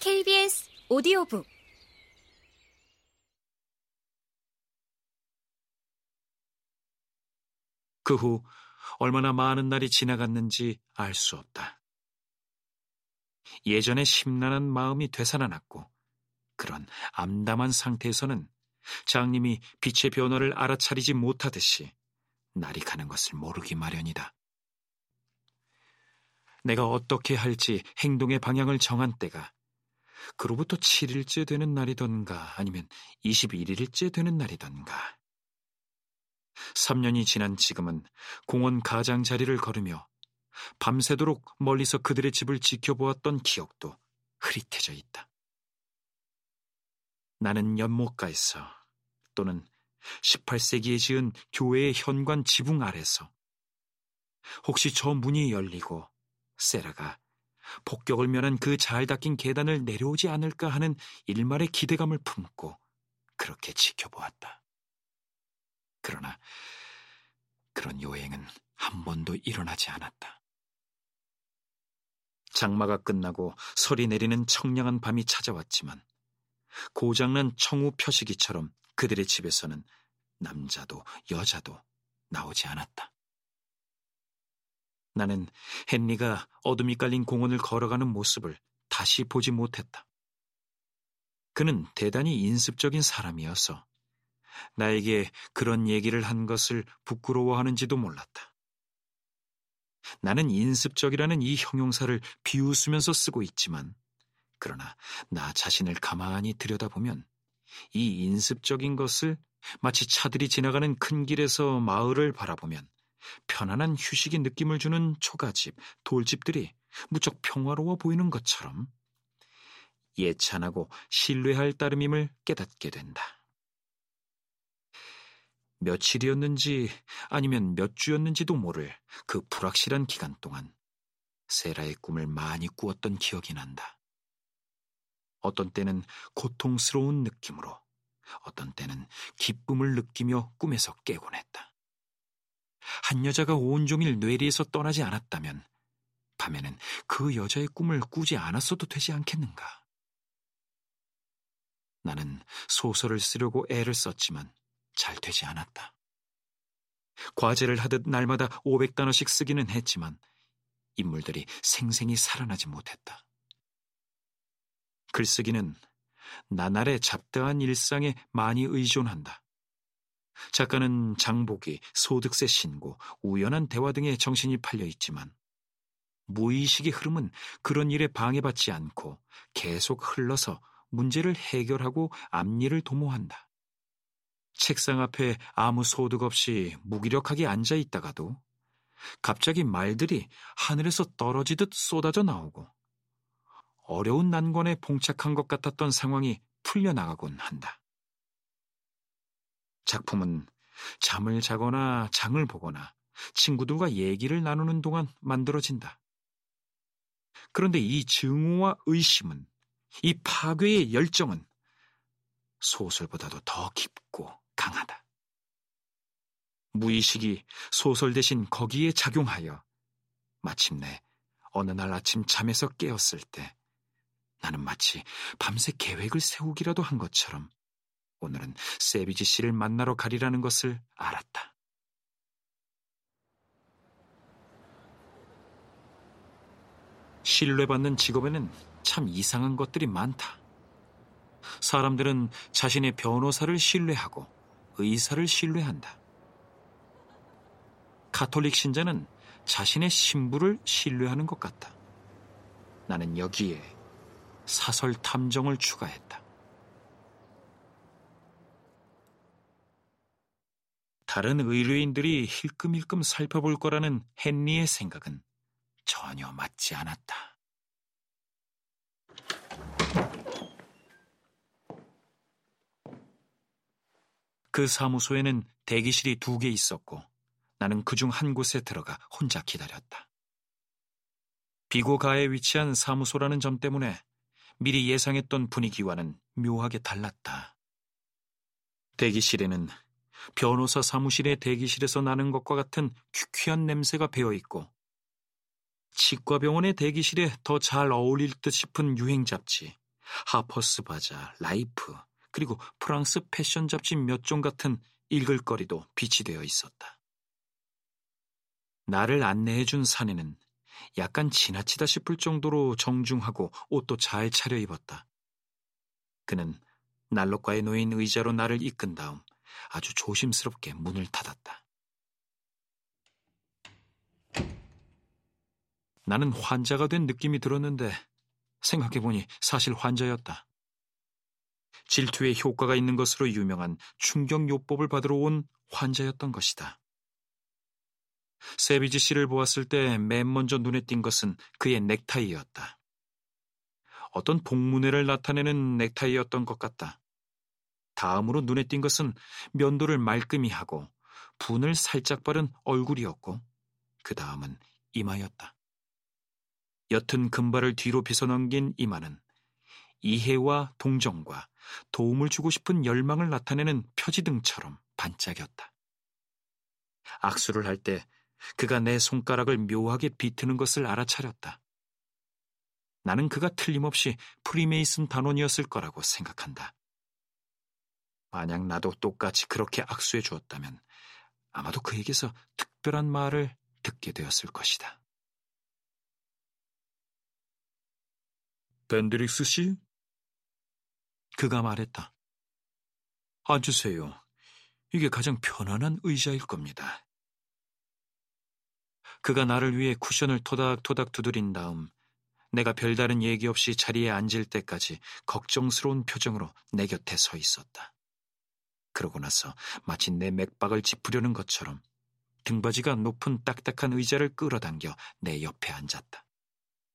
KBS 오디오북 그 후 얼마나 많은 날이 지나갔는지 알 수 없다. 예전에 심란한 마음이 되살아났고 그런 암담한 상태에서는 장님이 빛의 변화를 알아차리지 못하듯이 날이 가는 것을 모르기 마련이다. 내가 어떻게 할지 행동의 방향을 정한 때가 그로부터 7일째 되는 날이던가 아니면 21일째 되는 날이던가. 3년이 지난 지금은 공원 가장 자리를 걸으며 밤새도록 멀리서 그들의 집을 지켜보았던 기억도 흐릿해져 있다. 나는 연못가에서 또는 18세기에 지은 교회의 현관 지붕 아래서 혹시 저 문이 열리고 세라가 폭격을 면한 그 잘 닦인 계단을 내려오지 않을까 하는 일말의 기대감을 품고 그렇게 지켜보았다. 그러나 그런 요행은 한 번도 일어나지 않았다. 장마가 끝나고 설이 내리는 청량한 밤이 찾아왔지만 고장난 청우 표시기처럼 그들의 집에서는 남자도 여자도 나오지 않았다. 나는 헨리가 어둠이 깔린 공원을 걸어가는 모습을 다시 보지 못했다. 그는 대단히 인습적인 사람이어서 나에게 그런 얘기를 한 것을 부끄러워하는지도 몰랐다. 나는 인습적이라는 이 형용사를 비웃으면서 쓰고 있지만, 그러나 나 자신을 가만히 들여다보면 이 인습적인 것을 마치 차들이 지나가는 큰 길에서 마을을 바라보면 편안한 휴식의 느낌을 주는 초가집, 돌집들이 무척 평화로워 보이는 것처럼 예찬하고 신뢰할 따름임을 깨닫게 된다. 며칠이었는지 아니면 몇 주였는지도 모를 그 불확실한 기간 동안 세라의 꿈을 많이 꾸었던 기억이 난다. 어떤 때는 고통스러운 느낌으로, 어떤 때는 기쁨을 느끼며 꿈에서 깨곤 했다. 한 여자가 온종일 뇌리에서 떠나지 않았다면 밤에는 그 여자의 꿈을 꾸지 않았어도 되지 않겠는가? 나는 소설을 쓰려고 애를 썼지만 잘 되지 않았다. 과제를 하듯 날마다 500단어씩 쓰기는 했지만 인물들이 생생히 살아나지 못했다. 글쓰기는 나날의 잡다한 일상에 많이 의존한다. 작가는 장보기, 소득세 신고, 우연한 대화 등에 정신이 팔려 있지만 무의식의 흐름은 그런 일에 방해받지 않고 계속 흘러서 문제를 해결하고 앞일을 도모한다. 책상 앞에 아무 소득 없이 무기력하게 앉아 있다가도 갑자기 말들이 하늘에서 떨어지듯 쏟아져 나오고 어려운 난관에 봉착한 것 같았던 상황이 풀려나가곤 한다. 작품은 잠을 자거나 장을 보거나 친구들과 얘기를 나누는 동안 만들어진다. 그런데 이 증오와 의심은, 이 파괴의 열정은 소설보다도 더 깊고 강하다. 무의식이 소설 대신 거기에 작용하여 마침내 어느 날 아침 잠에서 깨었을 때 나는 마치 밤새 계획을 세우기라도 한 것처럼 오늘은 세비지 씨를 만나러 가리라는 것을 알았다. 신뢰받는 직업에는 참 이상한 것들이 많다. 사람들은 자신의 변호사를 신뢰하고 의사를 신뢰한다. 가톨릭 신자는 자신의 신부를 신뢰하는 것 같다. 나는 여기에 사설 탐정을 추가했다. 다른 의뢰인들이 힐끔힐끔 살펴볼 거라는 헨리의 생각은 전혀 맞지 않았다. 그 사무소에는 대기실이 두 개 있었고 나는 그 중 한 곳에 들어가 혼자 기다렸다. 비고가에 위치한 사무소라는 점 때문에 미리 예상했던 분위기와는 묘하게 달랐다. 대기실에는 변호사 사무실의 대기실에서 나는 것과 같은 퀴퀴한 냄새가 배어 있고 치과병원의 대기실에 더 잘 어울릴 듯 싶은 유행 잡지, 하퍼스 바자, 라이프, 그리고 프랑스 패션 잡지 몇 종 같은 읽을거리도 비치되어 있었다. 나를 안내해준 사내는 약간 지나치다 싶을 정도로 정중하고 옷도 잘 차려입었다. 그는 난로가에 놓인 의자로 나를 이끈 다음 아주 조심스럽게 문을 닫았다. 나는 환자가 된 느낌이 들었는데 생각해보니 사실 환자였다. 질투에 효과가 있는 것으로 유명한 충격요법을 받으러 온 환자였던 것이다. 세비지 씨를 보았을 때 맨 먼저 눈에 띈 것은 그의 넥타이였다. 어떤 복문회를 나타내는 넥타이였던 것 같다. 다음으로 눈에 띈 것은 면도를 말끔히 하고 분을 살짝 바른 얼굴이었고 그 다음은 이마였다. 옅은 금발을 뒤로 빗어넘긴 이마는 이해와 동정과 도움을 주고 싶은 열망을 나타내는 표지등처럼 반짝였다. 악수를 할 때 그가 내 손가락을 묘하게 비트는 것을 알아차렸다. 나는 그가 틀림없이 프리메이슨 단원이었을 거라고 생각한다. 만약 나도 똑같이 그렇게 악수해 주었다면 아마도 그에게서 특별한 말을 듣게 되었을 것이다. 벤드릭스 씨? 그가 말했다. 앉으세요. 이게 가장 편안한 의자일 겁니다. 그가 나를 위해 쿠션을 토닥토닥 두드린 다음 내가 별다른 얘기 없이 자리에 앉을 때까지 걱정스러운 표정으로 내 곁에 서 있었다. 그러고 나서 마치 내 맥박을 짚으려는 것처럼 등받이가 높은 딱딱한 의자를 끌어당겨 내 옆에 앉았다.